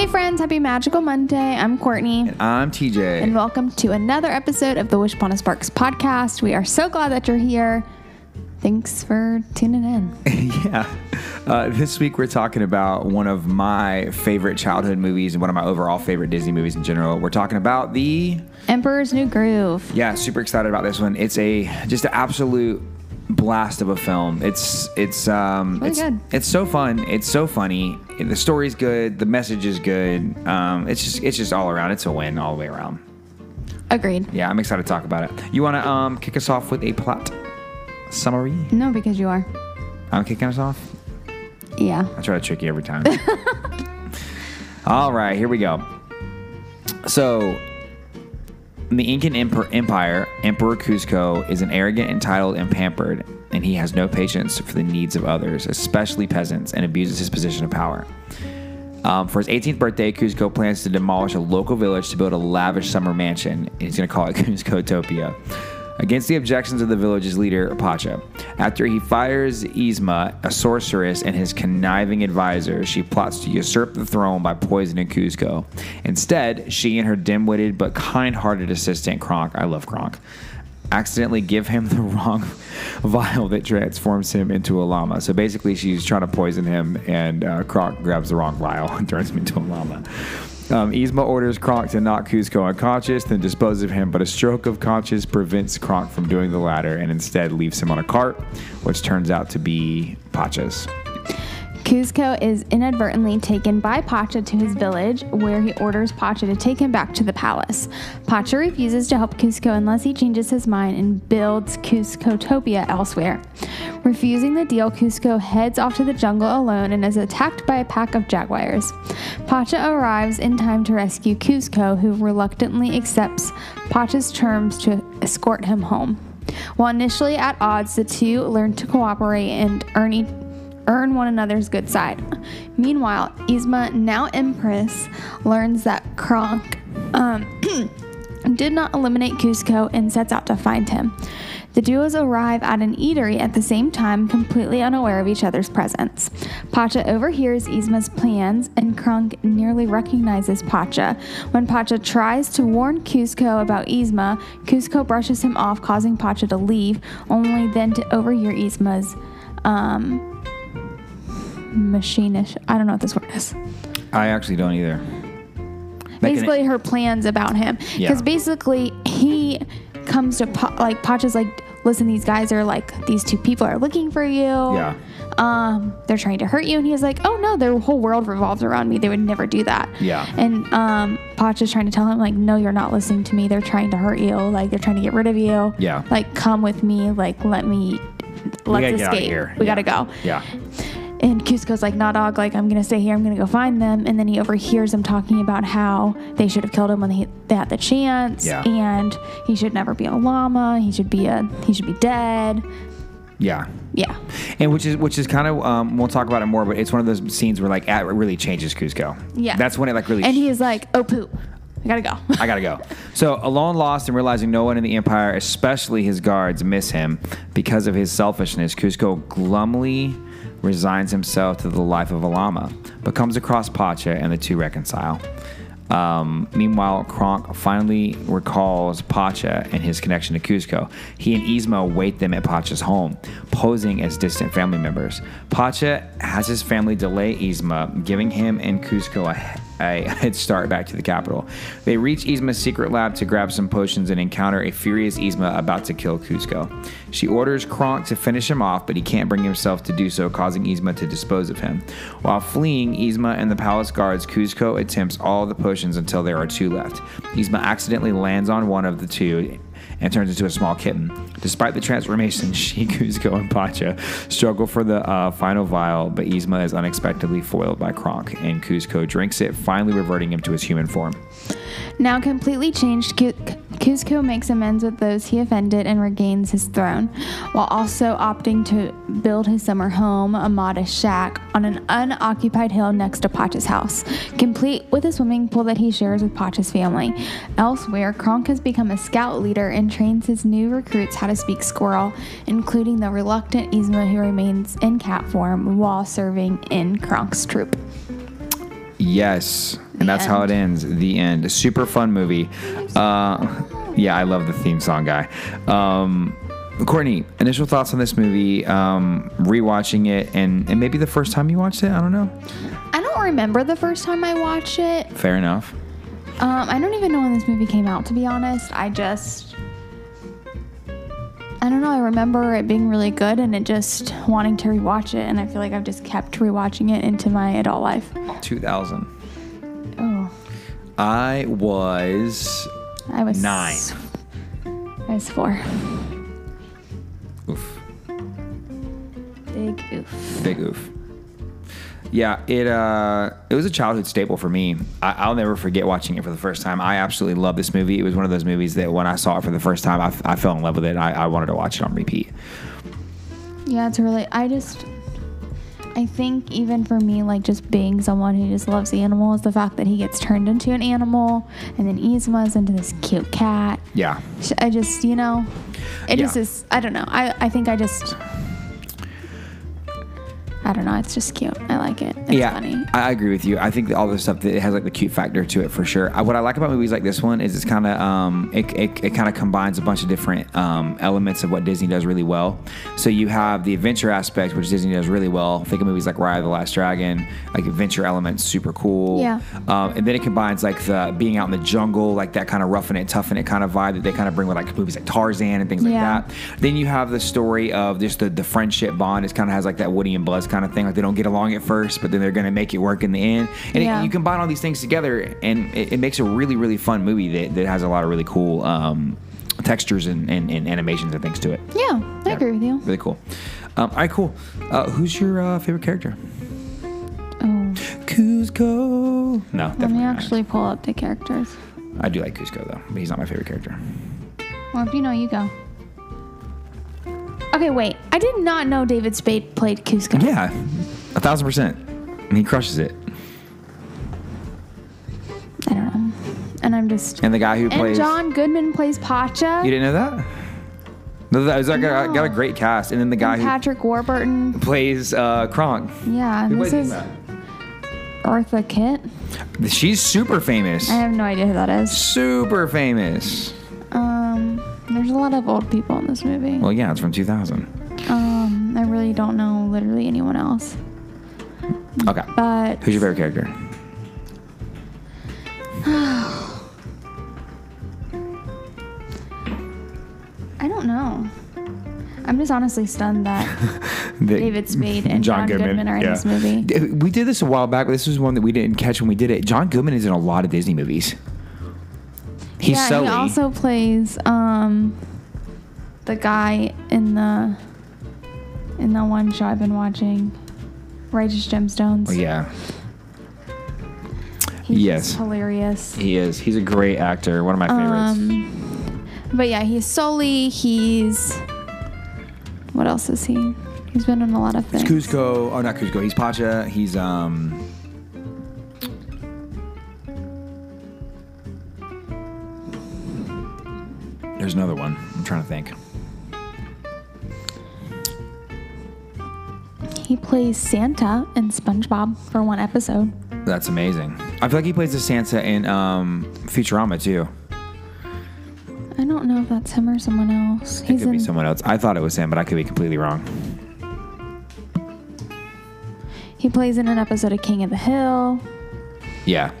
Hey, friends, happy Magical Monday. I'm Courtney. And I'm TJ. And welcome to another episode of the Wish Upon a Sparks podcast. We are so glad that you're here. Thanks for tuning in. yeah. Uh, this week we're talking about one of my favorite childhood movies and one of my overall favorite Disney movies in general. We're talking about the Emperor's New Groove. Yeah, super excited about this one. It's a just an absolute blast of a film. It's it's um Really it's good. it's so fun. It's so funny. The story's good. The message is good. Um, it's just it's just all around. It's a win all the way around. Agreed. Yeah, I'm excited to talk about it. You want to um kick us off with a plot summary? No, because you are. I'm kicking us off. Yeah. I try to trick you every time. All right, here we go. So, in the Incan Empire, Emperor Kuzco is an arrogant, entitled, and pampered, and he has no patience for the needs of others, especially peasants, and abuses his position of power. Um, for his 18th birthday, Kuzco plans to demolish a local village to build a lavish summer mansion, and he's going to call it Kuzcotopia. Against the objections of the village's leader, Pacha. After he fires Yzma, a sorceress, and his conniving advisor, she plots to usurp the throne by poisoning Kuzco. Instead, she and her dim-witted but kind-hearted assistant, Kronk, I love Kronk, accidentally give him the wrong vial that transforms him into a llama. So basically, she's trying to poison him, and uh, Kronk grabs the wrong vial and turns him into a llama. Um, Yzma orders Kronk to knock Kuzco unconscious, then dispose of him, but a stroke of conscience prevents Kronk from doing the latter and instead leaves him on a cart, which turns out to be Pacha's. Kuzco is inadvertently taken by Pacha to his village, where he orders Pacha to take him back to the palace. Pacha refuses to help Kuzco unless he changes his mind and builds Kuzcotopia elsewhere. Refusing the deal, Kuzco heads off to the jungle alone and is attacked by a pack of jaguars. Pacha arrives in time to rescue Kuzco, who reluctantly accepts Pacha's terms to escort him home. While initially at odds, the two learn to cooperate and earn earn one another's good side. Meanwhile, Yzma, now Empress, learns that Kronk um, did not eliminate Kuzco and sets out to find him. The duos arrive at an eatery at the same time, completely unaware of each other's presence. Pacha overhears Yzma's plans, and Kronk nearly recognizes Pacha. When Pacha tries to warn Kuzco about Yzma, Kuzco brushes him off, causing Pacha to leave, only then to overhear Yzma's um, machinish. I don't know what this word is. I actually don't either. Basically, her plans about him. Yeah. Because basically, he comes to like Pacha's like, listen, these guys are like these two people are looking for you. Yeah. Um, they're trying to hurt you, and he's like, oh no, their whole world revolves around me. They would never do that. Yeah. And um, Pacha's trying to tell him like, no, you're not listening to me. They're trying to hurt you. Like they're trying to get rid of you. Yeah. Like come with me. Like let me. Let's escape. out of here. We Yeah. gotta go. Yeah. And Kuzco's like, nah, dog, like, I'm gonna stay here, I'm gonna go find them. And then he overhears them talking about how they should have killed him when they, they had the chance. Yeah. And he should never be a llama. He should be a he should be dead. Yeah. Yeah. And which is which is kind of um, we'll talk about it more, but it's one of those scenes where like it really changes Kuzco. Yeah. That's when it like really And he is like, oh poop. I gotta go. I gotta go. So, alone, lost, and realizing no one in the Empire, especially his guards, miss him because of his selfishness, Kuzco glumly resigns himself to the life of a llama, but comes across Pacha, and the two reconcile. Um, meanwhile, Kronk finally recalls Pacha and his connection to Kuzco. He and Yzma await them at Pacha's home, posing as distant family members. Pacha has his family delay Yzma, giving him and Kuzco a a head start back to the capital. They reach Yzma's secret lab to grab some potions and encounter a furious Yzma about to kill Kuzco. She orders Kronk to finish him off, but he can't bring himself to do so, causing Yzma to dispose of him. While fleeing, Yzma and the palace guards, Kuzco attempts all the potions until there are two left. Yzma accidentally lands on one of the two and turns into a small kitten. Despite the transformation, she, Kuzco, and Pacha struggle for the uh, final vial, but Yzma is unexpectedly foiled by Kronk, and Kuzco drinks it, finally reverting him to his human form. Now completely changed, Cu- Kuzco makes amends with those he offended and regains his throne, while also opting to build his summer home, a modest shack, on an unoccupied hill next to Pacha's house, complete with a swimming pool that he shares with Pacha's family. Elsewhere, Kronk has become a scout leader and trains his new recruits how to speak squirrel, including the reluctant Yzma who remains in cat form while serving in Kronk's troop. Yes, and that's how it ends. The end. Super fun movie. Uh, yeah, I love the theme song guy. Um, Courtney, initial thoughts on this movie? Um, rewatching it, and and maybe the first time you watched it. I don't know. I don't remember the first time I watched it. Fair enough. Um, I don't even know when this movie came out, to be honest. I just. I don't know. I remember it being really good and it just wanting to rewatch it. And I feel like I've just kept rewatching it into my adult life. 2000. I was I was Nine. I was four. oof, Big oof. big oof. Yeah, it uh, it was a childhood staple for me. I, I'll never forget watching it for the first time. I absolutely love this movie. It was one of those movies that when I saw it for the first time, I, f- I fell in love with it. I, I wanted to watch it on repeat. Yeah, it's really. I just. I think even for me, like just being someone who just loves animals, the fact that he gets turned into an animal and then Yzma's into this cute cat. Yeah, I just, you know, it just is. I don't know. I, I think I just. I don't know. It's just cute. I like it. It's yeah, funny. I I agree with you. I think all the stuff that it has like the cute factor to it for sure. Uh, What I like about movies like this one is it's kind of um, it, it, it kind of combines a bunch of different um, elements of what Disney does really well. So you have the adventure aspect, which Disney does really well. Think of movies like Raya the Last Dragon, like adventure elements, super cool. Yeah. Um, and then it combines like the being out in the jungle, like that kind of roughing it, toughing it kind of vibe that they kind of bring with like movies like Tarzan and things like Yeah. that. Then you have the story of just the, the friendship bond. It kind of has like that Woody and Buzz kind of thing. Like they don't get along at first, but then they're going to make it work in the end. And it- you combine all these things together, and it, it makes a really, really fun movie that, that has a lot of really cool um, textures and, and, and animations and things to it. Yeah, I Yeah. agree with you. Really cool. Um, all right, cool. Uh, who's your uh, favorite character? Oh, Kuzco. No, let me not. actually pull up the characters. I do like Kuzco though, but he's not my favorite character. Well, if you know, you go. Okay, wait. I did not know David Spade played Kuzco. Yeah, a thousand percent. And he crushes it. I don't know. And I'm just. And the guy who And plays John Goodman plays Pacha. You didn't know that? No, that was like No. got a great cast, and then the guy and who Patrick Warburton. plays uh, Kronk. Yeah, Who this is? Eartha Kitt. She's super famous. I have no idea who that is. Super famous. Um, there's a lot of old people in this movie. Well, yeah, it's from 2000. Um, I really don't know literally anyone else. Okay. But Who's your favorite character? I don't know. I'm just honestly stunned that The- David Spade and John, Goodman, are in yeah. this movie. We did this a while back, but this was one that we didn't catch when we did it. John Goodman is in a lot of Disney movies. He's yeah, Sully. he also plays um the guy in the in the one show I've been watching, Righteous Gemstones. Oh, yeah, He's yes. just hilarious. he is. He's a great actor. One of my favorites. Um, but yeah, he's Sully. He's what else is he? He's been in a lot of things. Kuzco. Oh, not Kuzco. He's Pacha. He's um. There's another one. I'm trying to think. He plays Santa in SpongeBob for one episode. That's amazing. I feel like he plays the Santa in um, Futurama too. I don't know if that's him or someone else. It He's could in. be someone else. I thought it was him, but I could be completely wrong. he plays in an episode of King of the Hill. Yeah.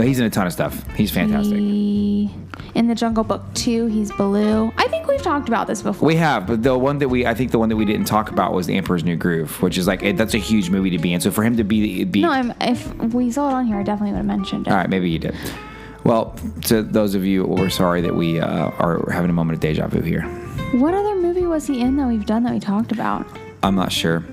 No, he's in a ton of stuff. He's fantastic. He, in the Jungle Book 2, he's Baloo. I think we've talked about this before. We have, but the one that we, I think the one that we didn't talk about was The Emperor's New Groove, which is like, it, that's a huge movie to be in. So for him to be, be no, I'm, if we saw it on here, I definitely would have mentioned it. All right, maybe you did. Well, to those of you, we're sorry that we uh, are having a moment of deja vu here. What other movie was he in that we've done that we talked about? I'm not sure.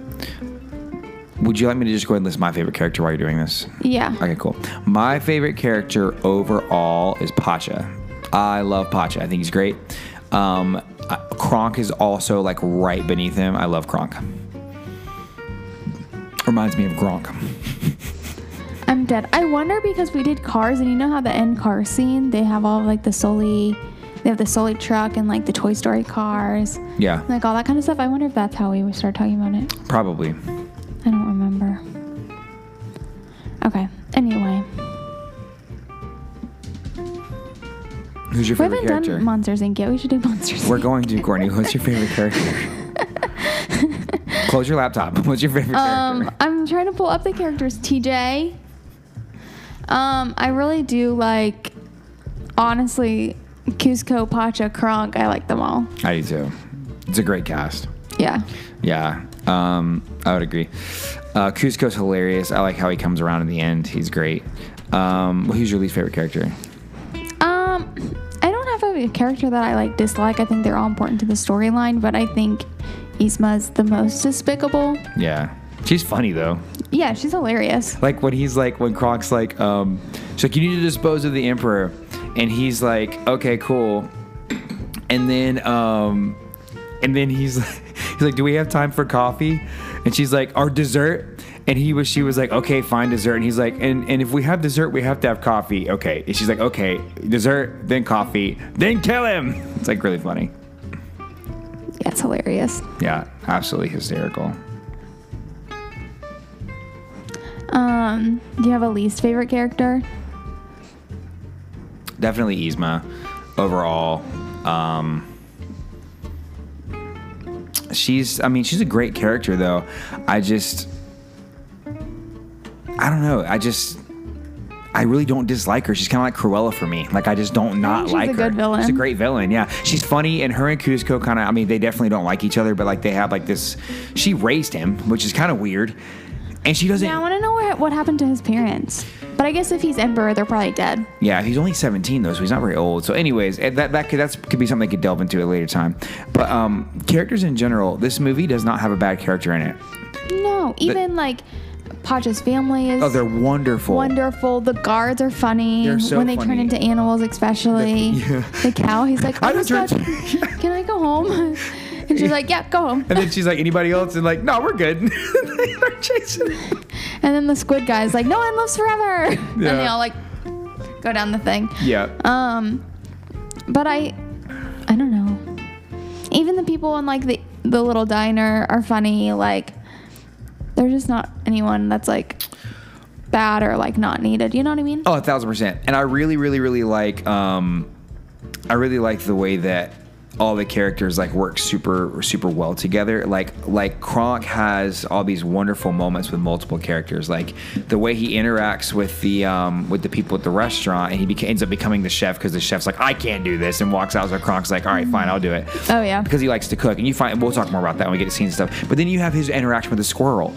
Would you like me to just go ahead and list my favorite character while you're doing this? Yeah. Okay, cool. My favorite character overall is Pacha. I love Pacha. I think he's great. Um, Kronk is also like right beneath him. I love Kronk. Reminds me of Gronk. I'm dead. I wonder because we did cars, and you know how the end car scene, they have all like the Sully, they have the Sully truck and like the Toy Story cars, Yeah, like all that kind of stuff. I wonder if that's how we would start talking about it. probably. Who's your We favorite haven't character? done Monsters Inc. yet. We should do Monsters We're Inc. going to Courtney. What's your favorite character? Close your laptop. What's your favorite Um, character? I'm trying to pull up the characters. TJ. Um, I really do like, honestly, Kuzco, Pacha, Kronk. I like them all. I do too. It's a great cast. Yeah. Yeah, um, I would agree. Uh, Kuzco's hilarious. I like how he comes around in the end. He's great. Um, who's your least favorite character? Um, A character that I like dislike. I think they're all important to the storyline, but I think Yzma's the most despicable. Yeah, she's funny though. Yeah, she's hilarious. Like when he's like when Croc's like, um, she's like, you need to dispose of the emperor, and he's like, okay, cool. And then, um, and then he's like, he's like, do we have time for coffee? And she's like, our dessert. And he was, she was like, okay, fine, dessert. And he's like, and and if we have dessert, we have to have coffee. Okay. And she's like, okay, dessert, then coffee, then kill him. It's like really funny. Yeah, it's hilarious. Yeah, absolutely hysterical. Um, do you have a least favorite character? definitely Yzma overall. Um, she's, I mean, she's a great character though. I just, I don't know. I just, I really don't dislike her. She's kind of like Cruella for me. Like I just don't not she's like a her. good villain. She's a great villain. Yeah, she's funny, and her and Kuzco kind of. I mean, they definitely don't like each other, but like they have like this. She raised him, which is kind of weird, and she doesn't. Yeah, I want to know where, what happened to his parents. But I guess if he's emperor, they're probably dead. Yeah, he's only 17 though, so he's not very old. So, anyways, eh, that that could that's could be something they could delve into at a later time. But um, characters in general, this movie does not have a bad character in it. No, even like Pacha's family is Oh, they're wonderful. wonderful. The guards are funny They're so when they funny. turn into animals, especially The- yeah. the cow. He's like, I "Oh, just God, can I go home?" And she's like, "Yeah, go home." And then she's like, anybody else? And like, no, we're good. they chasing. him. And then the squid guy's like, "No one lives forever," and they all like go down the thing. Yeah. Um, but I, I don't know. Even the people in like the the little diner are funny. Like, they're just not anyone that's like bad or like not needed. You know what I mean? Oh, a thousand percent. And I really, really, really like. Um, I really like the way that all the characters like work super, super well together. Like, like Kronk has all these wonderful moments with multiple characters. Like the way he interacts with the um, with the people at the restaurant, and he beca- ends up becoming the chef because the chef's like, I can't do this, and walks out. So Kronk's like, All right, fine, I'll do it. Oh, yeah. because he likes to cook. And you find we'll talk more about that when we get to scenes and stuff. But then you have his interaction with the squirrel.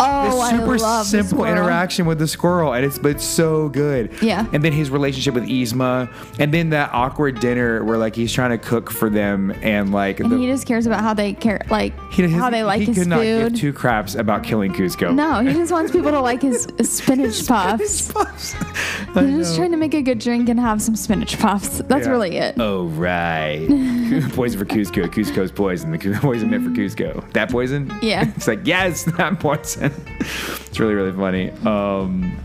Oh, This super I love simple squirrel. interaction with the squirrel, and it's but it's so good. Yeah. And then his relationship with Yzma, and then that awkward dinner where like he's trying to cook for them, and like And the- he just cares about how they care, like he doesn't- how they like he his could not give two craps about killing Kuzco. no, he just wants people to like his spinach puffs. I He's just trying to make a good drink and have some spinach puffs. That's Yeah. really it. Oh right, poison for Kuzco. Kuzco's poison. The poison meant for Kuzco. That poison. Yeah. It's like yes, that poison. it's really really funny. Um,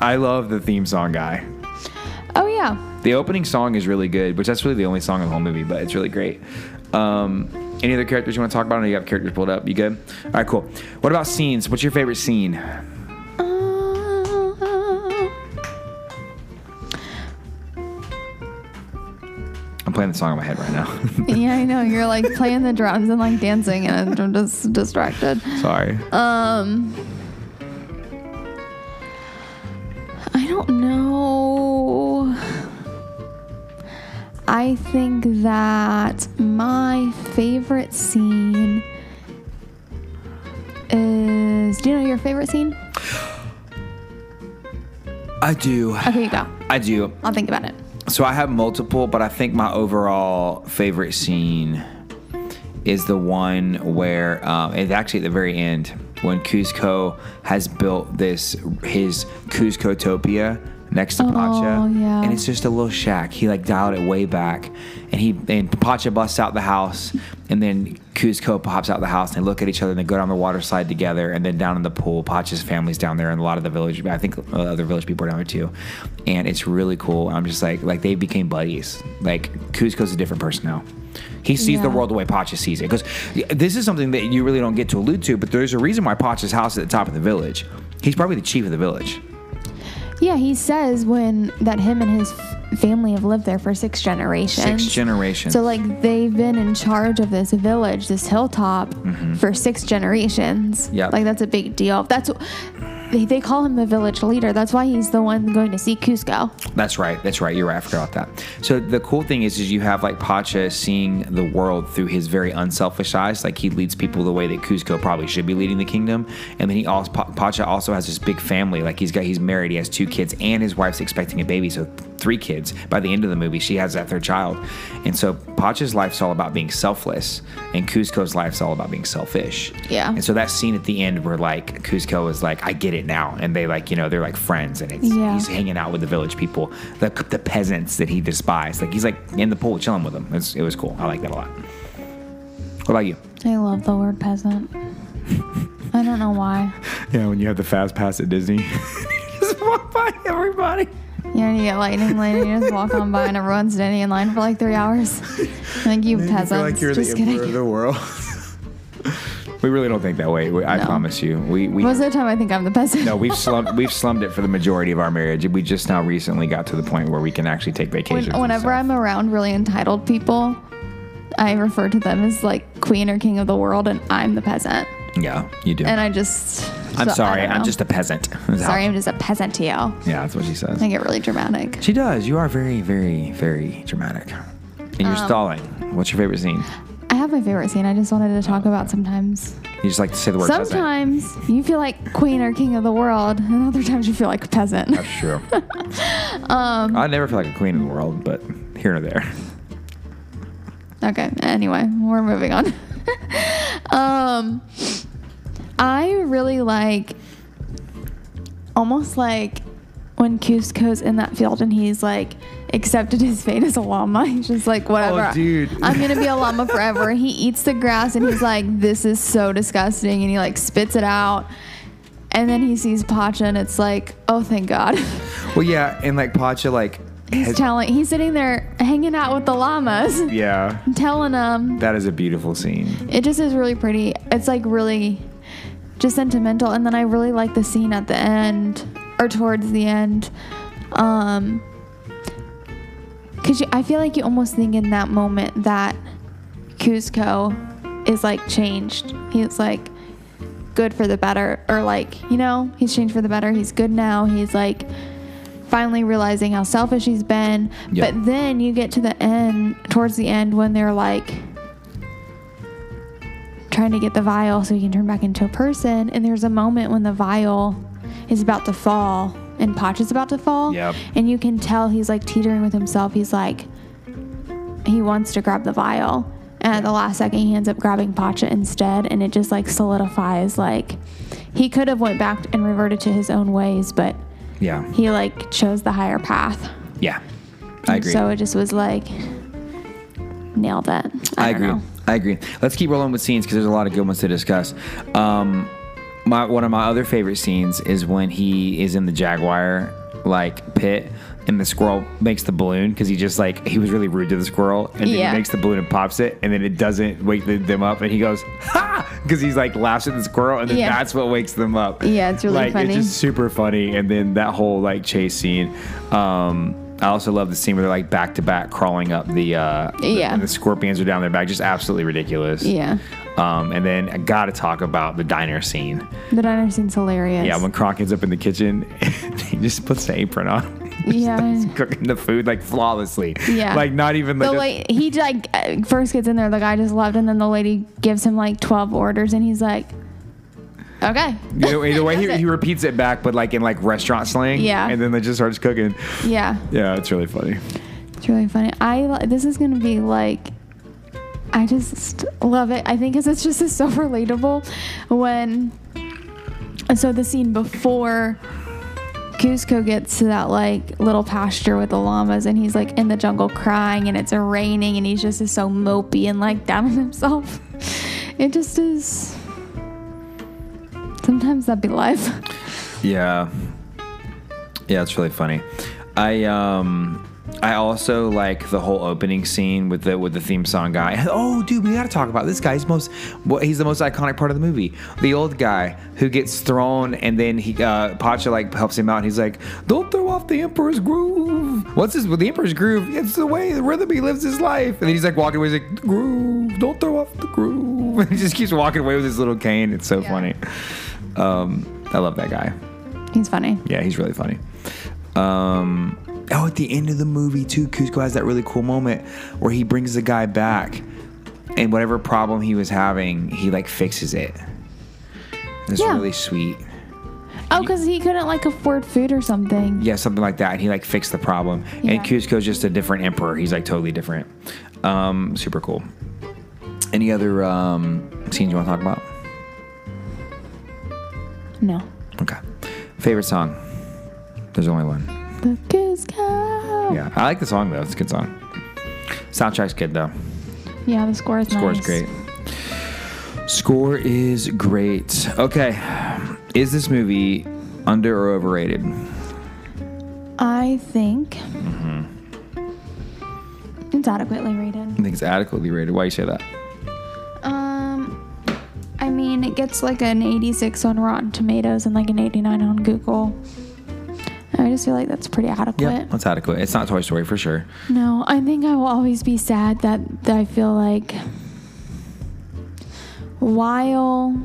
I love the theme song guy. Oh yeah. The opening song is really good, which that's really the only song in the whole movie, but it's really great. Um, any other characters you want to talk about? Or you have characters pulled up? You good? All right, cool. What about scenes? What's your favorite scene? Playing the song in my head right now. yeah, I know. You're like playing the drums and like dancing, and I'm just distracted. Sorry. Um, I don't know. I think that my favorite scene is. Do you know your favorite scene? I do. Okay, you go. I do. I'll think about it. So I have multiple, but I think my overall favorite scene is the one where um, it's actually at the very end when Kuzco has built this his Kuzcotopia next to Oh, Pacha, yeah. and it's just a little shack. He like dialed it way back, and he and Pacha busts out the house, and then Kuzco pops out the house, and they look at each other, and they go down the water slide together, and then down in the pool, Pacha's family's down there, and a lot of the village, I think uh, other village people are down there too, and it's really cool. I'm just like like they became buddies. Like Kuzco's a different person now. He sees the world the way Pacha sees it. Because this is something that you really don't get to allude to, but there's a reason why Pacha's house is at the top of the village. He's probably the chief of the village. Yeah, he says when that him and his family have lived there for six generations. Six generations. So like they've been in charge of this village, this hilltop, for six generations. Mm-hmm. Like that's a big deal. That's they, they call him the village leader. That's why he's the one going to see Kuzco. That's right. That's right. You're right. I forgot that. So the cool thing is, is you have like Pacha seeing the world through his very unselfish eyes. Like he leads people the way that Kuzco probably should be leading the kingdom. And then he also Pacha also has this big family. Like he's got he's married. He has two kids, and his wife's expecting a baby. So three kids. By the end of the movie, she has that third child. And so Pacha's life's all about being selfless, and Kuzco's life's all about being selfish. Yeah. And so that scene at the end where like Kuzco is like, I get it now, and they like you know they're like friends, and it's Yeah. he's hanging out with the village people, the, the peasants that he despised. Like he's like in the pool chilling with them. It's, it was cool. I like that a lot. What about you? I love the word peasant. I don't know why. Yeah, when you have the fast pass at Disney, just walk by everybody. You know, you get lightning lane and you just walk on by and everyone's standing in line for like three hours. Like you peasants. You like you're just kidding. the world. we really don't think that way. We, I No. promise you. We we Most of the time, I think I'm the peasant. no, we've slumped we've slummed it for the majority of our marriage. We just now recently got to the point where we can actually take vacations. When, and whenever stuff. I'm around really entitled people, I refer to them as like queen or king of the world, and I'm the peasant. Yeah, you do. And I just. I'm so- sorry. I'm just a peasant. How- Sorry, I'm just a peasant to you. Yeah, that's what she says. I get really dramatic. She does. You are very, very, very dramatic. And you're Um, stalling. What's your favorite scene? I have my favorite scene. I just wanted to talk about sometimes. You just like to say the word peasant. Sometimes you feel like queen or king of the world, and other times you feel like a peasant. That's true. Um, I never feel like a queen in the world, but here or there. Okay. Anyway, we're moving on. um, I really like, almost like when Kuzco's in that field and he's like accepted his fate as a llama. He's just like, oh, whatever. Oh, dude. I'm gonna be a llama forever. He eats the grass and he's like, this is so disgusting, and he like spits it out. And then he sees Pacha and it's like, oh, thank God. Well, yeah, and like Pacha, like, He's has- telling, he's sitting there hanging out with the llamas, yeah, telling them that is a beautiful scene. It just is really pretty. It's like really just sentimental. And then I really like the scene at the end or towards the end. Um, cause you, I feel like you almost think in that moment that Kuzco is like changed. He's like good for the better or like, you know, he's changed for the better. He's good now. He's like finally realizing how selfish he's been. Yeah. But then you get to the end, towards the end when they're like, trying to get the vial so he can turn back into a person. And there's a moment when the vial is about to fall and Potch is about to fall. Yep. And you can tell he's like teetering with himself. He's like, he wants to grab the vial. And at the last second, he ends up grabbing Pacha instead. And it just like solidifies like he could have went back and reverted to his own ways, but Yeah, he like chose the higher path. yeah, I agree. So it just was like nailed it. I, I, agree. know. I agree. Let's keep rolling with scenes because there's a lot of good ones to discuss. Um, my one of my other favorite scenes is when he is in the jaguar like pit and the squirrel makes the balloon because he just like he was really rude to the squirrel and then Yeah. he makes the balloon and pops it and then it doesn't wake them up and he goes ha because he's like laughs at the squirrel and then Yeah. that's what wakes them up. Yeah, it's really like, funny. It's just super funny and then that whole like chase scene. Um, I also love the scene where they're like back to back crawling up the uh, Yeah. and the scorpions are down their back, just absolutely ridiculous. Yeah. Um, and then I got to talk about the diner scene. The diner scene's hilarious. Yeah, when Kronk ends up in the kitchen, he just puts the apron on. Yeah. cooking the food like flawlessly. Yeah. like not even the lady, he like uh, first gets in there, the guy just left, and then the lady gives him like twelve orders, and he's like, "Okay, Either, either way, he, he repeats it back, but like in like restaurant slang. Yeah. and then they just starts cooking. yeah, Yeah, it's really funny. it's really funny." I this is gonna be like, I just love it. I think because it's just so relatable when. So the scene before Kuzco gets to that like little pasture with the llamas and he's like in the jungle crying and it's raining and he's just is so mopey and like down on himself. It just is. Sometimes that'd be life. Yeah. Yeah, it's really funny. I um I also like the whole opening scene with the with the theme song guy. Oh, dude, we gotta talk about this guy. He's most well, he's the most iconic part of the movie. The old guy who gets thrown and then he uh, Pacha like helps him out. He's like, "Don't throw off the Emperor's groove." What's this? With the Emperor's groove, it's the way the rhythm he lives his life. And then he's like walking away. He's like, groove, don't throw off the groove." And he just keeps walking away with his little cane. It's so Yeah. funny. Um, I love that guy. He's funny. Yeah, he's really funny. Um, oh, at the end of the movie too, Kuzco has that really cool moment where he brings the guy back, and whatever problem he was having, he like fixes it. It's Yeah. really sweet. Oh, because he couldn't like afford food or something. Yeah, something like that. And he like fixed the problem. Yeah. And Kuzco's just a different emperor. He's like totally different. Um, super cool. Any other um, scenes you want to talk about? No. Okay. Favorite song? There's only one. The Kuzco. Yeah, I like the song though. It's a good song. Soundtrack's good though. Yeah, the score is Score is nice. great. Score is great. Okay. Is this movie under or overrated? I think Mm-hmm. it's adequately rated. I think it's adequately rated. Why you say that? I mean, it gets like an 86 on Rotten Tomatoes and like an 89 on Google. I just feel like that's pretty adequate. Yeah, that's adequate. It's not Toy Story for sure. No, I think I will always be sad that, that I feel like while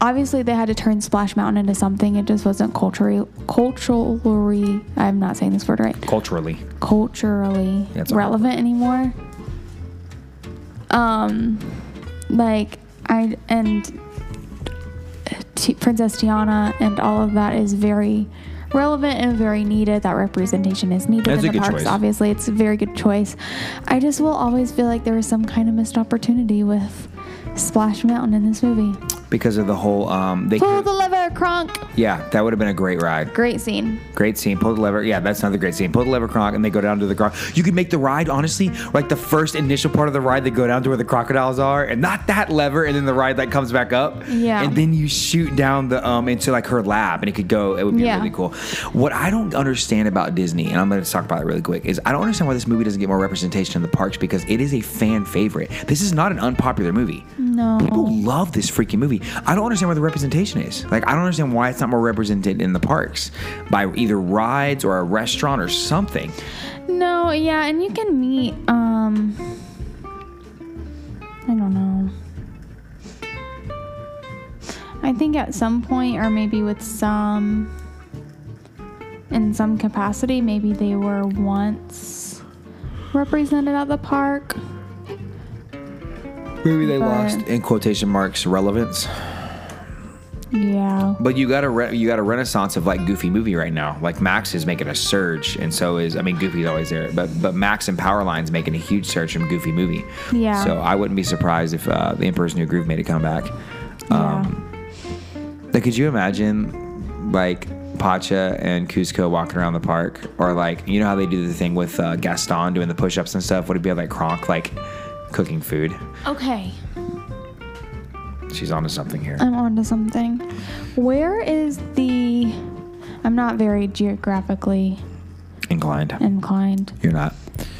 obviously they had to turn Splash Mountain into something, it just wasn't culturally culturally. I'm not saying this word right. Culturally. Culturally it's relevant anymore. Um, like I and uh, T- Princess Tiana and all of that is very relevant and very needed. That representation is needed That's in the parks. choice. Obviously, it's a very good choice. I just will always feel like there was some kind of missed opportunity with Splash Mountain in this movie. Because of the whole um they Pull the lever, Kronk. Yeah, that would have been a great ride. Great scene. Great scene. Pull the lever. Yeah, that's another great scene. Pull the lever, Kronk, and they go down to the croc. You could make the ride, honestly, like the first initial part of the ride, they go down to where the crocodiles are, and not that lever, and then the ride that comes back up. Yeah. And then you shoot down the um into like her lab, and it could go. It would be Yeah. really cool. What I don't understand about Disney, and I'm going to talk about it really quick, is I don't understand why this movie doesn't get more representation in the parks because it is a fan favorite. This is not an unpopular movie. No. People love this freaking movie. I don't understand where the representation is. Like, I don't understand why it's not more represented in the parks by either rides or a restaurant or something. No, yeah, and you can meet. Um, I don't know. I think at some point, or maybe with some, in some capacity, maybe they were once represented at the park. Maybe they But- lost in quotation marks relevance. Yeah. But you got a re- you got a renaissance of like Goofy movie right now. Like Max is making a surge, and so is I mean Goofy's always there, but but Max and Powerline's making a huge surge from Goofy movie. Yeah. So I wouldn't be surprised if uh, the Emperor's New Groove made a comeback. Um, Like, could you imagine, like, Pacha and Kuzco walking around the park? Or, like, you know how they do the thing with uh, Gaston doing the push ups and stuff? Would it be like Kronk, like, cooking food? Okay. She's onto something here. I'm on to something. Where is the. I'm not very geographically Inclined. inclined. You're not.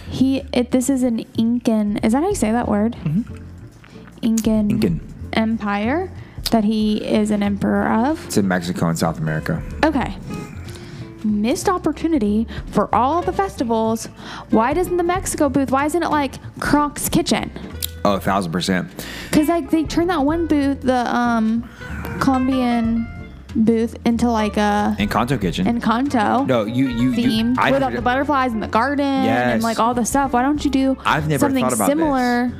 He, it, this is an Incan. Is that how you say that word? Mm-hmm. Incan, Incan. Empire that he is an emperor of. It's in Mexico and South America. Okay. Missed opportunity for all the festivals. Why doesn't the Mexico booth? Why isn't it like Kronk's Kitchen? Oh, a thousand percent. Because like they turned that one booth, the um, Colombian booth, into like a Encanto Kitchen. Encanto. no, you, you, you theme I with all the butterflies in the garden Yes. and like all the stuff. Why don't you do I've never something thought about similar?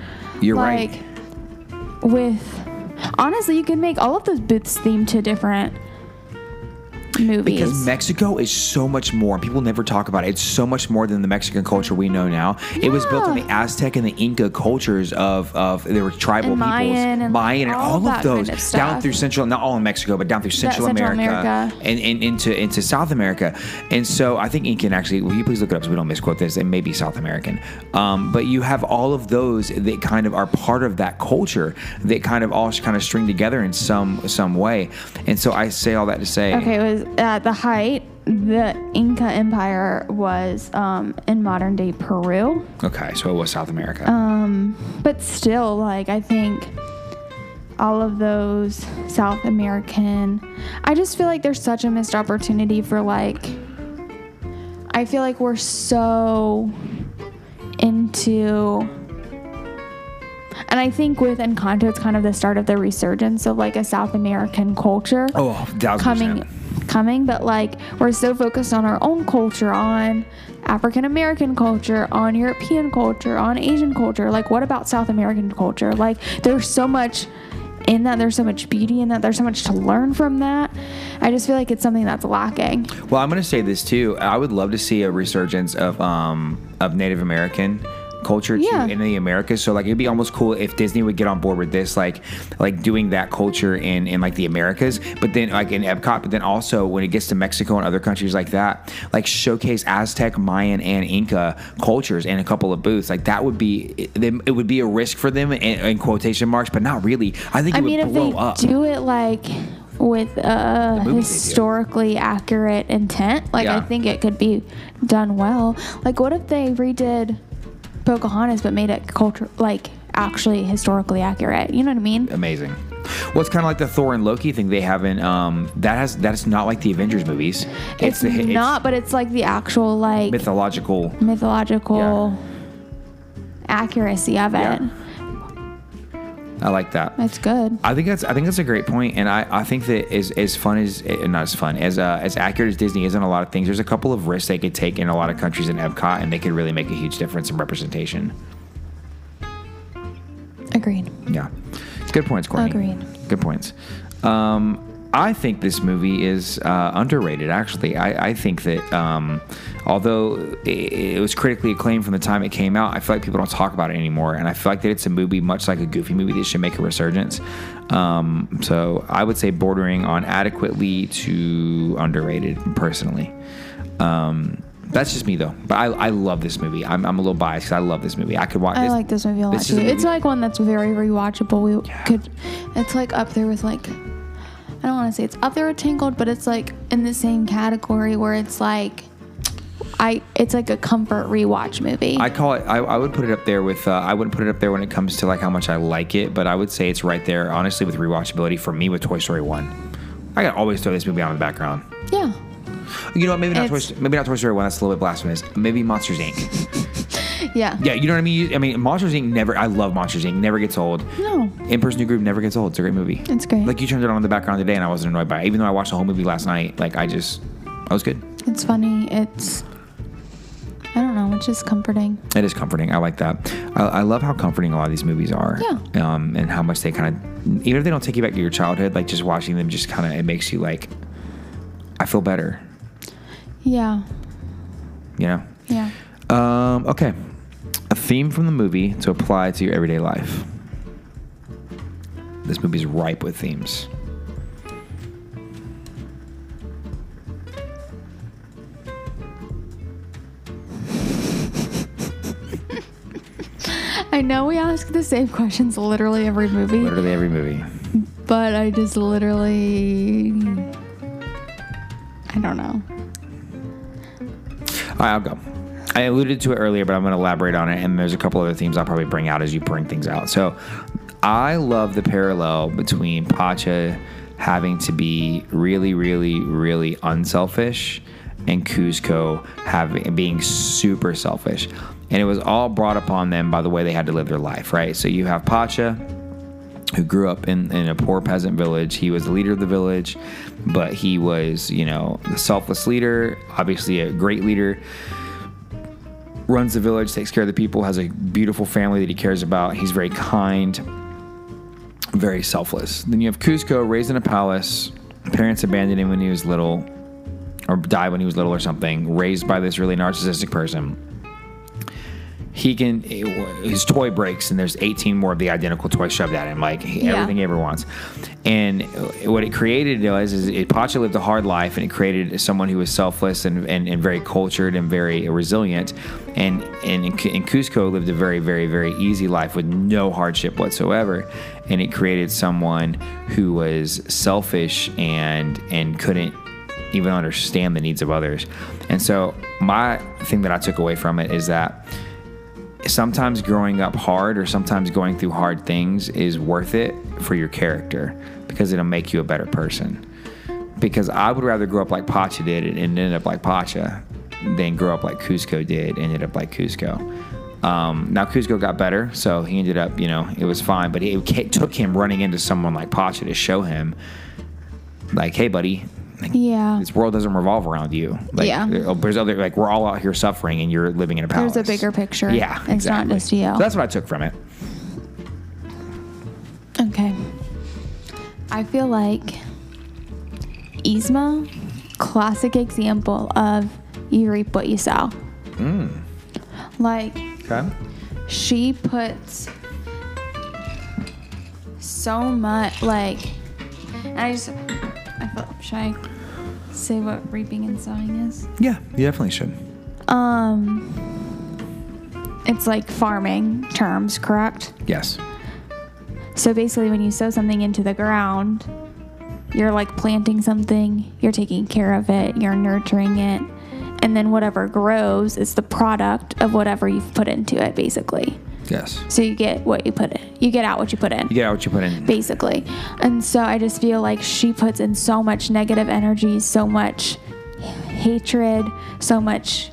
You're like right. with honestly, you can make all of those booths themed to different movies. Because Mexico is so much more. People never talk about it. It's so much more than the Mexican culture we know now. It was built on the Aztec and the Inca cultures of of there were tribal And peoples, Mayan and, Mayan and all all, of those kind of down through Central, not all in Mexico, but down through Central, Central America, America. And, and into into South America. And so I think Incan actually. Will you please look it up so we don't misquote this? It may be South American, um, but you have all of those that kind of are part of that culture that kind of all kind of string together in some some way. And so I say all that to say, okay, it was at the height the Inca Empire was um, in modern day Peru. Okay, so it was South America. Um, but still, like, I think all of those South American, I just feel like there's such a missed opportunity for, like, I feel like we're so into. And I think with Encanto, it's kind of the start of the resurgence of like a South American culture oh, coming. Coming but like we're so focused on our own culture on african american culture on european culture on asian culture. Like what about south american culture? Like there's so much in that. There's so much beauty in that. There's so much to learn from that. I just feel like it's something that's lacking. Well, I'm going to say this too. I would love to see a resurgence of um of Native American culture too Yeah. in the Americas. So like it'd be almost cool if Disney would get on board with this, like like doing that culture in in like the Americas, but then like in Epcot, but then also when it gets to Mexico and other countries like that, like showcase Aztec, Mayan, and Inca cultures in a couple of booths. Like that would be it, them- it would be a risk for them in, in quotation marks, but not really. I think it i mean if they up. do it like with a movies they do. historically accurate intent like i think it could be done well like what if they redid pocahontas but made it culture like actually historically accurate you know what i mean amazing. Well, it's kind of like the Thor and Loki thing they haven't. Um, that has that's not like the Avengers movies. it's, the not but it's like the actual like mythological. mythological accuracy of it Yeah. I like that. That's good I think that's I think that's a great point, and I, I think that as as fun as eh, not as fun as uh, as accurate as Disney is on a lot of things, there's a couple of risks they could take in a lot of countries in Epcot, and they could really make a huge difference in representation. agreed Yeah, good points, Courtney. Agreed. Good points. Um, I think this movie is uh, underrated. Actually, I, I think that um, although it, it was critically acclaimed from the time it came out, I feel like people don't talk about it anymore. And I feel like that it's a movie much like a Goofy movie that should make a resurgence. Um, so I would say bordering on adequately to underrated, personally. Um, that's just me though. But I, I love this movie. I'm, I'm a little biased because I love this movie. I could watch. I like this movie a lot too. It's like one that's very rewatchable. We could, it's like up there with like, I don't want to say it's up there with Tangled, but it's like in the same category where it's like, I it's like a comfort rewatch movie. I call it. I, I would put it up there with. Uh, I wouldn't put it up there when it comes to like how much I like it, but I would say it's right there, honestly, with rewatchability for me with Toy Story One. I can always throw this movie on in the background. yeah, You know what? Maybe not. Toy, maybe not Toy Story One. That's a little bit blasphemous. Maybe Monsters Inc. yeah, yeah, you know what I mean. I mean, Monsters Inc. Never. I love Monsters Inc. Never gets old. No. Emperor's New Groove never gets old. It's a great movie. It's great. Like you turned it on in the background today, and I wasn't annoyed by it. Even though I watched the whole movie last night, like I just, I was good. it's funny. It's I don't know. It's just comforting. It is comforting. I like that. I, I love how comforting a lot of these movies are. Yeah. Um, and how much they kind of, even if they don't take you back to your childhood, like just watching them, just kind of it makes you like, I feel better. Yeah, You know. yeah. Um, okay. Theme from the movie to apply to your everyday life. This movie's ripe with themes. I know we ask the same questions literally every movie, Literally every movie. but I just literally I don't know. All right, I'll go. I alluded to it earlier, but I'm going to elaborate on it. And there's a couple other themes I'll probably bring out as you bring things out. So I love the parallel between Pacha having to be really, really, really unselfish and Kuzco having being super selfish. And it was all brought upon them by the way they had to live their life, right? So you have Pacha, who grew up in, in a poor peasant village. He was the leader of the village, but he was, you know, the selfless leader, obviously a great leader. Runs the village, takes care of the people, has a beautiful family that he cares about. He's very kind, very selfless. Then you have Kuzco, raised in a palace. Parents abandoned him when he was little, or died when he was little or something. Raised by this really narcissistic person he can his toy breaks and there's 18 more of the identical toys shoved at him like Yeah. everything he ever wants and what it created was is it Pacha lived a hard life and it created someone who was selfless and, and, and very cultured and very resilient and and, and Kuzco lived a very very very easy life with no hardship whatsoever and it created someone who was selfish and and couldn't even understand the needs of others. And so, my thing that I took away from it is that sometimes growing up hard or sometimes going through hard things is worth it for your character because it'll make you a better person. Because I would rather grow up like Pacha did and end up like Pacha than grow up like Kuzco did and ended up like Kuzco. Um, now Kuzco got better, so he ended up, you know, it was fine. But it took him running into someone like Pacha to show him, like, hey, buddy, like, Yeah. this world doesn't revolve around you. Like, Yeah. There's other, like, we're all out here suffering, and you're living in a palace. There's a bigger picture. Yeah, It's exactly. not just you. So that's what I took from it. Okay. I feel like Yzma, classic example of you reap what you sow. Mm. Like, Okay. she puts so much, like, and I just, I feel, should I say what reaping and sowing is? Yeah, you definitely should. Um, it's like farming terms, correct? Yes. So basically, when you sow something into the ground, you're like planting something, you're taking care of it, you're nurturing it, and then whatever grows is the product of whatever you've put into it, basically. Yes. So you get what you put in, you get out what you put in. You get out what you put in. Basically. And so I just feel like she puts in so much negative energy, so much hatred, so much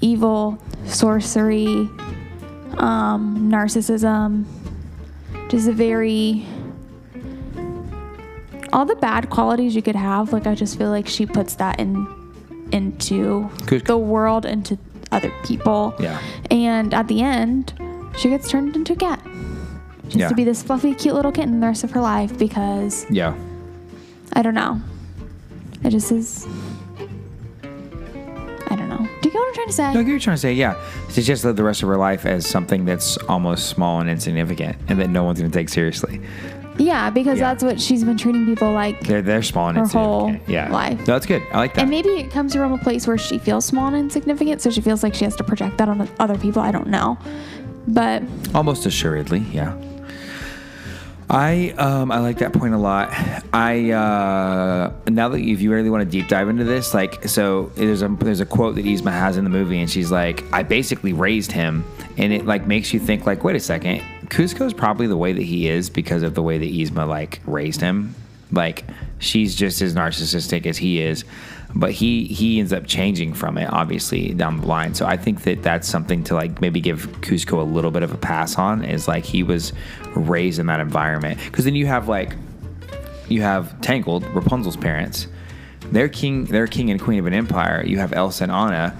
evil, sorcery, um, narcissism, just a very all the bad qualities you could have. Like I just feel like she puts that in into Good. the world, into other people. Yeah. And at the end, she gets turned into a cat. She has Yeah. to be this fluffy, cute little kitten the rest of her life because Yeah. I don't know. It just is. I don't know. Do you get what I'm trying to say? No, you're trying to say, yeah, to just live the rest of her life as something that's almost small and insignificant, and that no one's going to take seriously. Yeah, because Yeah. that's what she's been treating people like. They're they're small and Her whole yeah. life. No, that's good. I like that. And maybe it comes from a place where she feels small and insignificant, so she feels like she has to project that on other people. I don't know. But Almost assuredly, yeah. I um I like that point a lot. I uh now that if you really want to deep dive into this, like so there's a there's a quote that Yzma has in the movie and she's like, I basically raised him and it like makes you think like, wait a second, Kuzco's probably the way that he is because of the way that Yzma like raised him. Like she's just as narcissistic as he is, but he he ends up changing from it obviously down the line. So I think that that's something to like maybe give Kuzco a little bit of a pass on is like he was raised in that environment because then you have like you have Tangled Rapunzel's parents. They're king. They're king and queen of an empire. You have Elsa and Anna,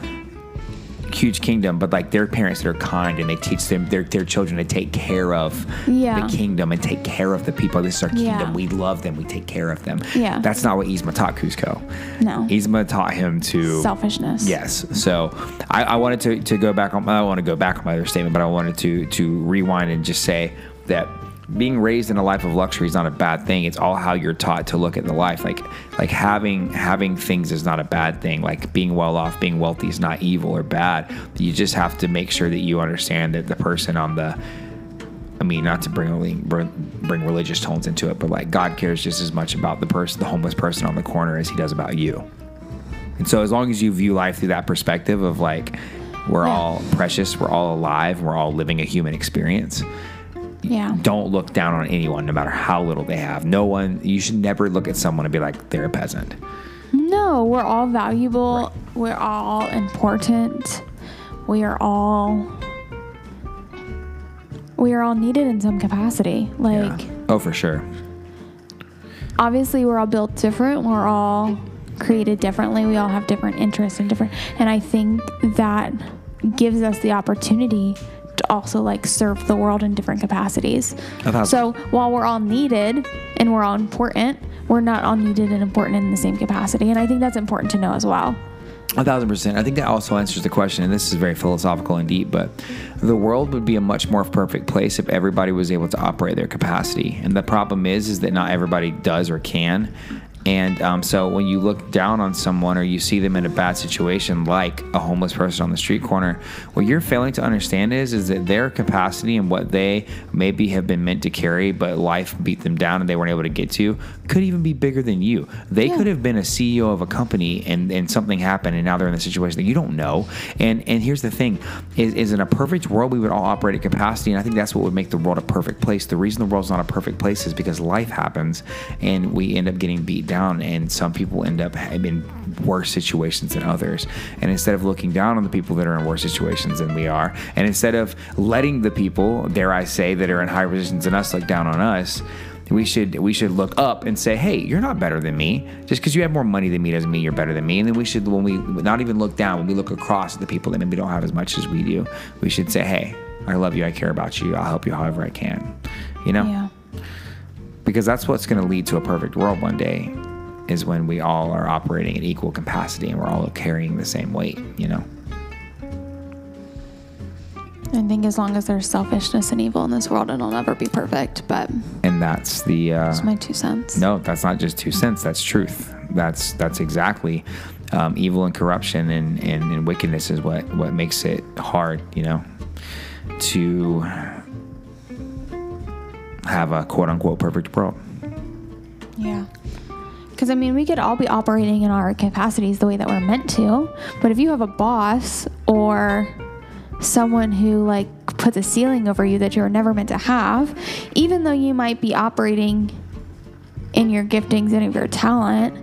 huge kingdom, but like their parents that are kind and they teach them their their children to take care of Yeah. the kingdom and take care of the people. This is our Yeah. kingdom. We love them. We take care of them. Yeah. That's not what Yzma taught Kuzco. no. Yzma taught him to Selfishness. Yes. So I, I wanted to, to go back on. I want to go back on my other statement, but I wanted to to rewind and just say that being raised in a life of luxury is not a bad thing. It's all how you're taught to look at the life. Like like having having things is not a bad thing. Like being well off, being wealthy is not evil or bad. You just have to make sure that you understand that the person on the I mean, not to bring bring, religious tones into it, but like God cares just as much about the person, the homeless person on the corner, as He does about you. And so, as long as you view life through that perspective of like, we're Yeah. all precious, we're all alive, we're all living a human experience. Yeah. Don't look down on anyone, no matter how little they have. No one, you should never look at someone and be like, they're a peasant. No, we're all valuable. We're all important. We are all we are all needed in some capacity. Like Yeah. Oh, for sure. obviously we're all built different. We're all created differently. We all have different interests and different and I think that gives us the opportunity to also like serve the world in different capacities. So while we're all needed and we're all important, we're not all needed and important in the same capacity. And I think that's important to know as well. A thousand percent. I think that also answers the question, and this is very philosophical and deep, but the world would be a much more perfect place if everybody was able to operate their capacity. And the problem is, is that not everybody does or can. And um, so when you look down on someone or you see them in a bad situation, like a homeless person on the street corner, what you're failing to understand is is that their capacity and what they maybe have been meant to carry, but life beat them down and they weren't able to get to, could even be bigger than you. They Yeah. could have been a CEO of a company and, and something happened and now they're in a situation that you don't know. And and here's the thing: is, is in a perfect world we would all operate at capacity, and I think that's what would make the world a perfect place. The reason the world's not a perfect place is because life happens and we end up getting beat down, and some people end up in worse situations than others. And instead of looking down on the people that are in worse situations than we are, and instead of letting the people, dare I say, that are in higher positions than us look down on us, we should we should look up and say, hey, you're not better than me. Just because you have more money than me doesn't mean you're better than me. And then we should, when we not even look down, when we look across at the people that maybe don't have as much as we do, we should say, hey, I love you, I care about you, I'll help you however I can. You know, Yeah. Because that's what's going to lead to a perfect world one day, is when we all are operating at equal capacity and we're all carrying the same weight. You know. I think as long as there's selfishness and evil in this world, it'll never be perfect. But And that's the. Uh, that's my two cents. No, that's not just two cents. That's truth. That's that's exactly um, evil and corruption and, and, and wickedness is what what makes it hard, you know, to have a quote unquote perfect world. Yeah. Because, I mean, we could all be operating in our capacities the way that we're meant to. But if you have a boss or someone who, like, puts a ceiling over you that you're never meant to have, even though you might be operating in your giftings and of your talent,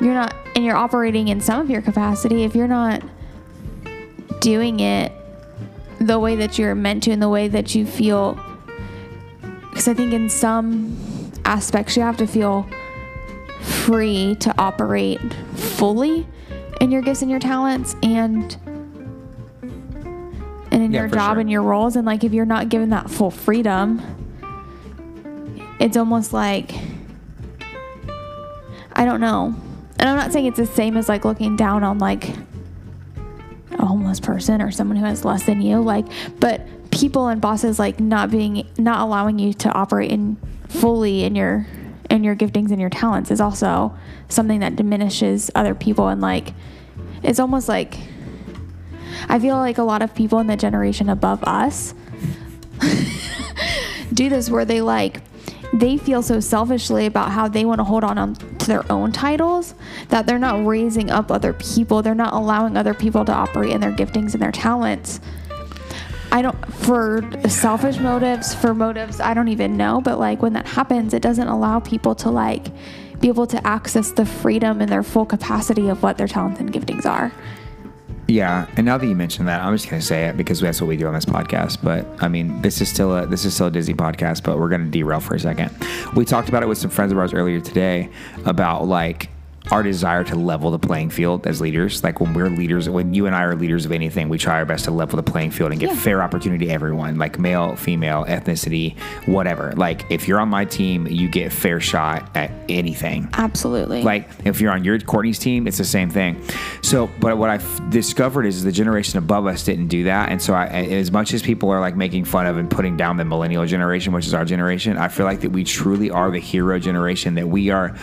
you're not, and you're operating in some of your capacity, if you're not doing it the way that you're meant to, in the way that you feel because I think in some aspects you have to feel free to operate fully in your gifts and your talents and and in Yeah, your job sure. and your roles and like if you're not given that full freedom it's almost like I don't know. And I'm not saying it's the same as like looking down on like a homeless person or someone who has less than you like but people and bosses like not being not allowing you to operate in fully in your in your giftings and your talents is also something that diminishes other people and like it's almost like I feel like a lot of people in the generation above us do this where they like they feel so selfishly about how they want to hold on, on to their own titles that they're not raising up other people. They're not allowing other people to operate in their giftings and their talents. I don't for selfish motives, for motives I don't even know, but like when that happens, it doesn't allow people to like be able to access the freedom and their full capacity of what their talents and giftings are. Yeah, and now that you mention that, I'm just gonna say it because that's what we do on this podcast. But I mean, this is still a this is still a Disney podcast, but we're gonna derail for a second. We talked about it with some friends of ours earlier today about like our desire to level the playing field as leaders. Like when we're leaders, when you and I are leaders of anything, we try our best to level the playing field and give Yeah. fair opportunity to everyone, like male, female, ethnicity, whatever. Like if you're on my team, you get fair shot at anything. Absolutely. Like if you're on your Courtney's team, it's the same thing. So, but what I've discovered is the generation above us didn't do that, and so I, as much as people are like making fun of and putting down the millennial generation, which is our generation, I feel like that we truly are the hero generation. That we are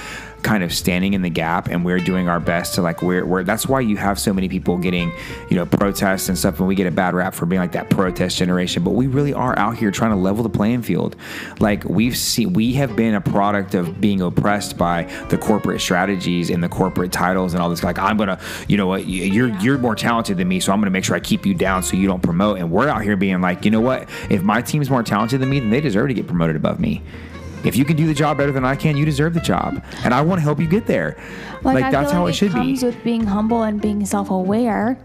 kind of standing in the gap and we're doing our best to like we're, we're that's why you have so many people getting you know protests and stuff and we get a bad rap for being like that protest generation but we really are out here trying to level the playing field. Like we've seen we have been a product of being oppressed by the corporate strategies and the corporate titles and all this like i'm gonna you know what you're you're more talented than me so i'm gonna make sure i keep you down so you don't promote and we're out here being like you know what if my team's more talented than me then they deserve to get promoted above me if you can do the job better than I can, you deserve the job, and I want to help you get there. Like, I that's how like it should be. comes with being humble and being self-aware.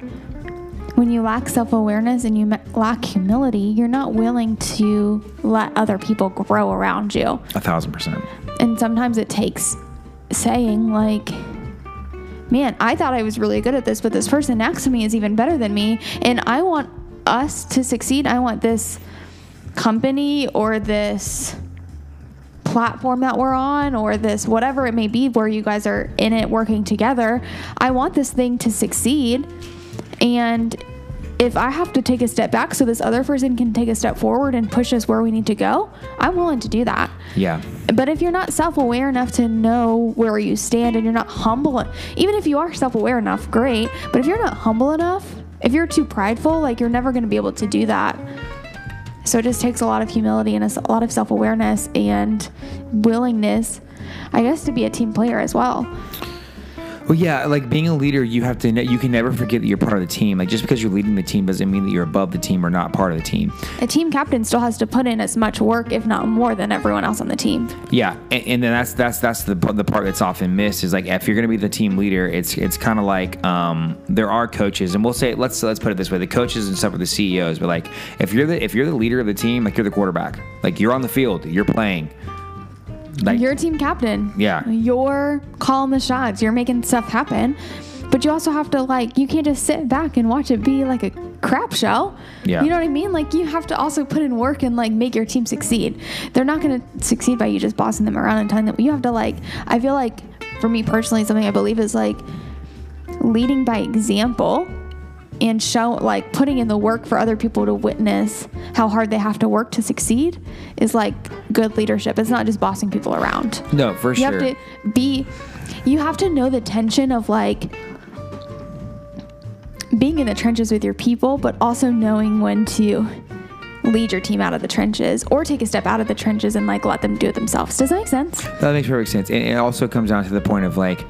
When you lack self-awareness and you lack humility, you're not willing to let other people grow around you. A thousand percent. And sometimes it takes saying like man, I thought I was really good at this, but this person next to me is even better than me, and I want us to succeed. I want this company or this platform that we're on or this whatever it may be where you guys are in it working together. I want this thing to succeed. And if I have to take a step back so this other person can take a step forward and push us where we need to go, I'm willing to do that. Yeah. But if you're not self-aware enough to know where you stand and you're not humble, even if you are self-aware enough, great. But if you're not humble enough, if you're too prideful, like you're never going to be able to do that. So it just takes a lot of humility and a lot of self-awareness and willingness, I guess, to be a team player as well. Well, yeah, like being a leader, you have to. ne- You can never forget that you're part of the team. Like just because you're leading the team doesn't mean that you're above the team or not part of the team. A team captain still has to put in as much work, if not more, than everyone else on the team. Yeah, and, and then that's that's that's the the part that's often missed is like if you're going to be the team leader, it's it's kind of like um, there are coaches, and we'll say let's let's put it this way: the coaches and stuff are the CEOs, but like if you're the if you're the leader of the team, like you're the quarterback, like you're on the field, you're playing. Like You're a team captain. Yeah. You're calling the shots. You're making stuff happen. But you also have to like you can't just sit back and watch it be like a crap show. Yeah. You know what I mean? Like you have to also put in work and like make your team succeed. They're not gonna succeed by you just bossing them around and telling them you have to like I feel like for me personally something I believe is like leading by example and show like putting in the work for other people to witness how hard they have to work to succeed is like good leadership. It's not just bossing people around. no, for You sure. You have to be you have to know the tension of like being in the trenches with your people, but also knowing when to lead your team out of the trenches or take a step out of the trenches and like let them do it themselves. Does that make sense? That makes perfect sense. And it also comes down to the point of like,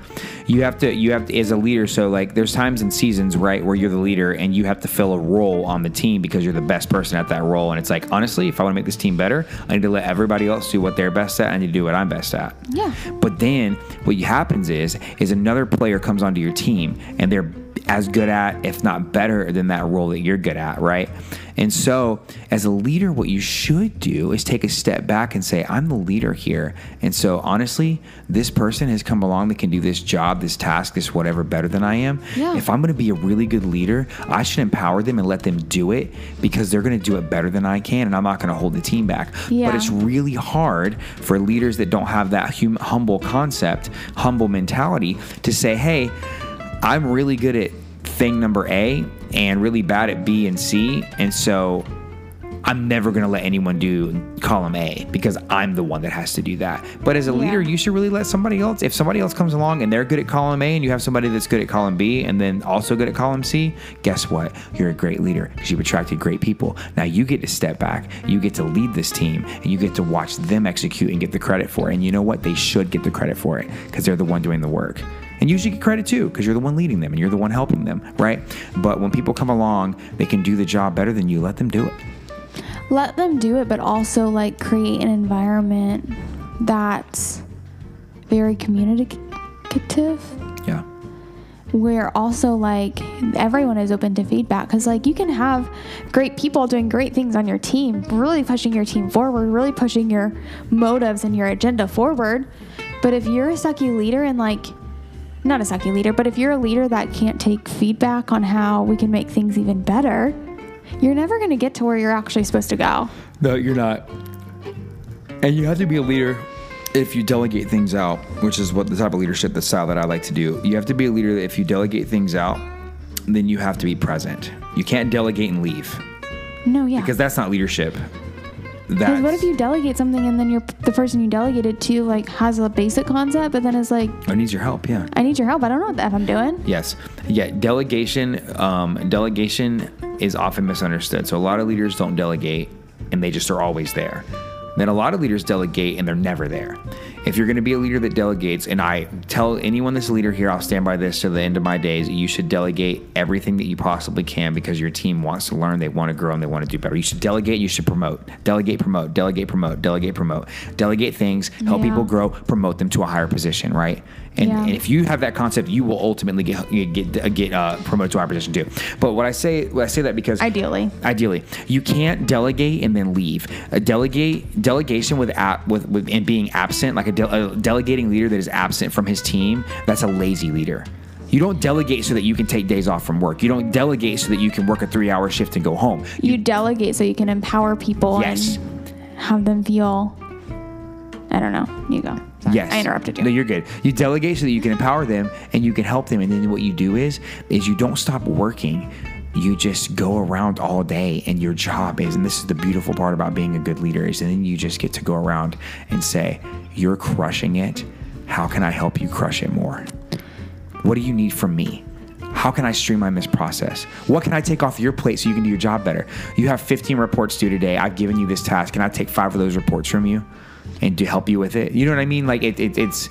you have to, you have to, as a leader. So like, there's times and seasons, right, where you're the leader and you have to fill a role on the team because you're the best person at that role. And it's like, honestly, if I want to make this team better, I need to let everybody else do what they're best at. I need to do what I'm best at. Yeah. But then what happens is, is another player comes onto your team and they're as good at, if not better than that role that you're good at, right? And so, as a leader, what you should do is take a step back and say, I'm the leader here. And so, honestly, this person has come along that can do this job, this task, this whatever better than I am. Yeah. If I'm going to be a really good leader, I should empower them and let them do it because they're going to do it better than I can. And I'm not going to hold the team back. Yeah. But it's really hard for leaders that don't have that hum- humble concept, humble mentality to say, hey, I'm really good at thing number A and really bad at B and C. And so I'm never going to let anyone do column A because I'm the one that has to do that. But as a Yeah. leader, you should really let somebody else, if somebody else comes along and they're good at column A and you have somebody that's good at column B and then also good at column C, guess what? You're a great leader because you've attracted great people. Now you get to step back, you get to lead this team, and you get to watch them execute and get the credit for it. And you know what? They should get the credit for it because they're the one doing the work. And you should get credit too because you're the one leading them and you're the one helping them, right? But when people come along, they can do the job better than you. Let them do it. let them do it, but also like create an environment that's very communicative, Yeah. where also like everyone is open to feedback. Because like you can have great people doing great things on your team, really pushing your team forward, really pushing your motives and your agenda forward. But if you're a sucky leader and like, not a sucky leader, but if you're a leader that can't take feedback on how we can make things even better, you're never going to get to where you're actually supposed to go. No, you're not. And you have to be a leader if you delegate things out, which is what the type of leadership, the style that I like to do. You have to be a leader that if you delegate things out, then you have to be present. You can't delegate and leave No, yeah. because that's not leadership. Because what if you delegate something and then you're the person you delegated to like has a basic concept, but then is like, I need your help? Yeah. I need your help. I don't know what the f I'm doing. Yes. Yeah. Delegation. Um, delegation is often misunderstood. So a lot of leaders don't delegate, and they just are always there. Then a lot of leaders delegate and they're never there. If you're going to be a leader that delegates, and I tell anyone that's a leader here, I'll stand by this to the end of my days. You should delegate everything that you possibly can because your team wants to learn, they want to grow, and they want to do better. You should delegate. You should promote. Delegate, promote. Delegate, promote. Delegate, promote. Delegate things. Help Yeah. people grow. Promote them to a higher position. Right. And, Yeah. and if you have that concept, you will ultimately get get get uh, promoted to higher position too. But what I say, what I say that because Ideally. ideally, you can't delegate and then leave. A delegate delegation with ap, with, with and being absent, like a, de- a delegating leader that is absent from his team, that's a lazy leader. You don't delegate so that you can take days off from work. You don't delegate so that you can work a three-hour shift and go home. You delegate so you can empower people Yes. and have them feel. I don't know. You go. Sorry, Yes. I interrupted you. No, you're good. You delegate so that you can empower them and you can help them. And then what you do is, is you don't stop working. You just go around all day, and your job is, and this is the beautiful part about being a good leader, is, and then you just get to go around and say, you're crushing it. How can I help you crush it more? What do you need from me? How can I streamline this process? What can I take off your plate so you can do your job better? You have 15 reports due today. I've given you this task. Can I take five of those reports from you and to help you with it? You know what I mean? Like it, it it's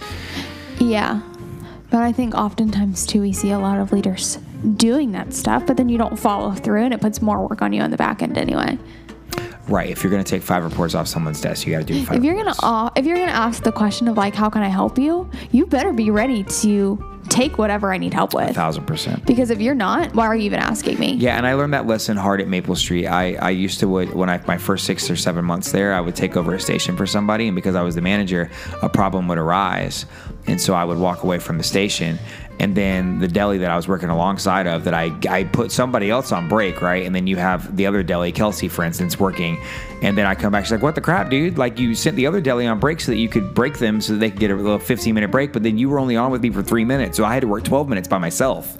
Yeah. But I think oftentimes too we see a lot of leaders doing that stuff, but then you don't follow through and it puts more work on you on the back end anyway. right. If you're gonna take five reports off someone's desk, you got to do five. If you're gonna reports. uh, if you're gonna ask the question of like how can I help you, you better be ready to take whatever I need help a with. thousand percent. Because if you're not, why are you even asking me? Yeah, and I learned that lesson hard at Maple Street. I, I used to would when I my first six or seven months there, I would take over a station for somebody, and because I was the manager, a problem would arise, and so I would walk away from the station, and then the deli that I was working alongside of that I I put somebody else on break, right, and then you have the other deli, Kelsey, for instance, working, and then I come back, she's like, "What the crap, dude? Like you sent the other deli on break so that you could break them so that they could get a little 15 minute break, but then you were only on with me for three minutes, so I had to work 12 minutes by myself."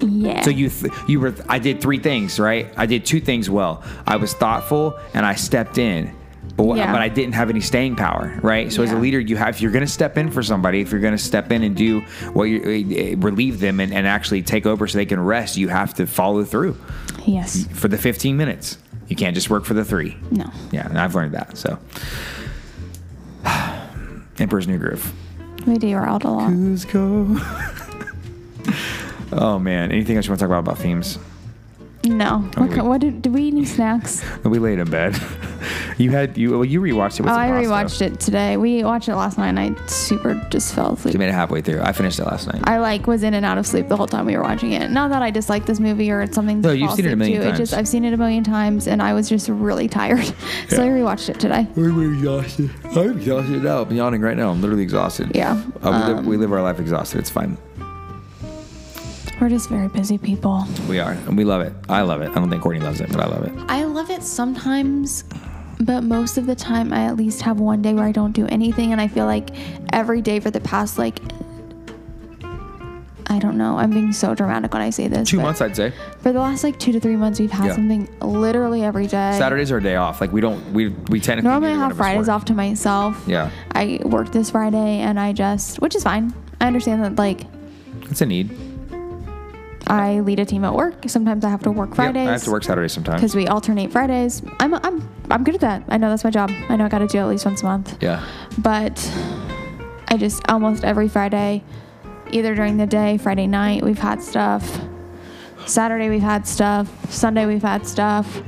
Yeah. So you th- you were I did three things right. I did two things well. I was thoughtful and I stepped in, but Yeah. but I didn't have any staying power. Right. So as a leader, you have if you're going to step in for somebody, if you're going to step in and do what you uh, relieve them and, and actually take over so they can rest, you have to follow through yes. for the 15 minutes. You can't just work for the three. No. Yeah, and I've learned that. So. Emperor's New Groove. We a lot. Kuzco. oh man! Anything else you want to talk about about themes? No. What, ki- what did, did we eat any snacks? We laid in bed. you had you well you rewatched it with Oh, I pasta. rewatched it today. We watched it last night and I super just fell asleep. You made it halfway through. I finished it last night. I like was in and out of sleep the whole time we were watching it. Not that I dislike this movie or it's something No, you've seen it a million to. It just I've seen it a million times and I was just really tired. so I Yeah. rewatched it today. I'm exhausted. I'm exhausted now. I'm yawning right now. I'm literally exhausted. Yeah. Uh, we, live, Um, we live our life exhausted. It's fine. We're just very busy people. We are, and we love it. I love it. I don't think Courtney loves it, but I love it. I love it sometimes, but most of the time I at least have one day where I don't do anything and I feel like every day for the past like I don't know. I'm being so dramatic when I say this. Two months, I'd say. For the last like two to three months, we've had Yeah. something literally every day. Saturdays are a day off. Like we don't. We we technically Normally I neither one have of us Fridays work. off to myself. Yeah, I work this Friday and I just, which is fine. I understand that like it's a need. I lead a team at work. Sometimes I have to work Yep, Fridays. I have to work Saturdays sometimes. because we alternate Fridays. I'm I'm I'm good at that. I know that's my job. I know I got to do it at least once a month. Yeah. But I just almost every Friday, either during the day, Friday night, we've had stuff. Saturday we've had stuff. Sunday we've had stuff.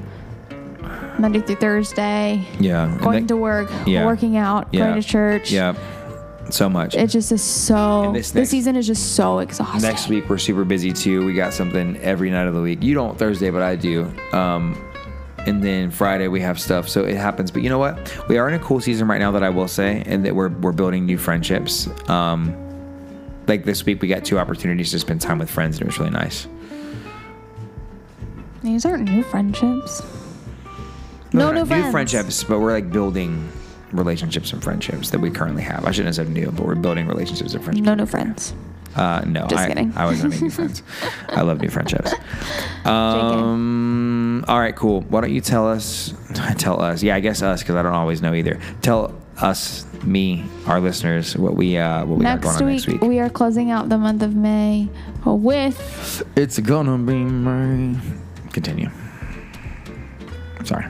Monday through Thursday, Yeah. going then- to work, Yeah. working out, Yeah. going to church. Yeah. So much. It just is so. And This, this season is just so exhausting. Next week we're super busy too. We got something every night of the week. You don't Thursday, but I do. Um, and then Friday we have stuff, so it happens. But you know what? We are in a cool season right now that I will say, and that we're we're building new friendships. Um, like this week we got two opportunities to spend time with friends, and it was really nice. These aren't new friendships. No, Not new friends. friendships, but we're like building relationships and friendships that we currently have. I shouldn't have said new, but we're building relationships and friendships. No new friends. Uh, no, Just I, kidding. I wasn't making new friends. I love new friendships. Um, all right, cool. Why don't you tell us? Tell us. Yeah, I guess us because I don't always know either. Tell us, me, our listeners, what we uh, what we got Next going on week, next week. we are closing out the month of May with it's gonna be my. Continue. Sorry.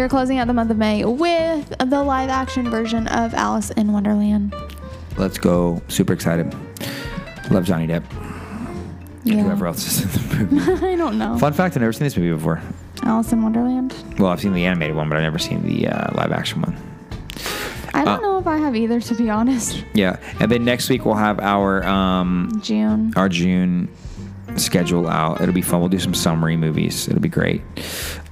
We are closing out the month of May with the live action version of Alice in Wonderland. Let's go. Super excited. Love Johnny Depp. Yeah. whoever else is in the movie. I don't know. Fun fact: I've never seen this movie before. Alice in Wonderland. Well, I've seen the animated one, but I've never seen the uh, live action one. I don't Uh, know if I have either, to be honest. Yeah, and then next week we'll have our um, June. our June schedule out. It'll be fun. We'll do some summary movies. It'll be great.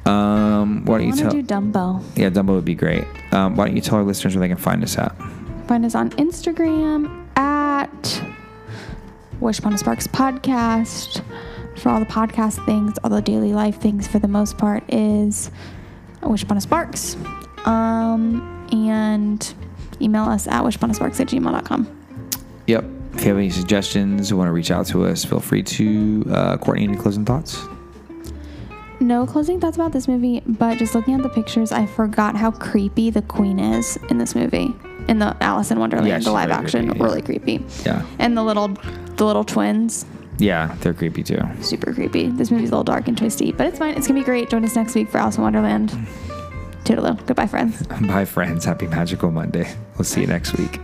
Um, why don't you tell? do Dumbo. yeah, Dumbo would be great. Um, why don't you tell our listeners where they can find us at? Find us on Instagram at Wish Upon a Sparks Podcast. For all the podcast things, all the daily life things for the most part is Wish Upon a Sparks. Um, and email us at wishuponasparks at gmail.com. Yep. If you have any suggestions, or want to reach out to us, feel free to. Uh, Courtney, any closing thoughts? No closing thoughts about this movie, but just looking at the pictures, I forgot how creepy the queen is in this movie. In the Alice in Wonderland, Yeah, the live very action, creepy, really creepy. Yeah. And the little, the little twins, Yeah, they're creepy too. super creepy. This movie's a little dark and twisty, but it's fine. It's gonna be great. Join us next week for Alice in Wonderland. Toodaloo. Goodbye, friends. Bye, friends. Happy Magical Monday. We'll see you next week.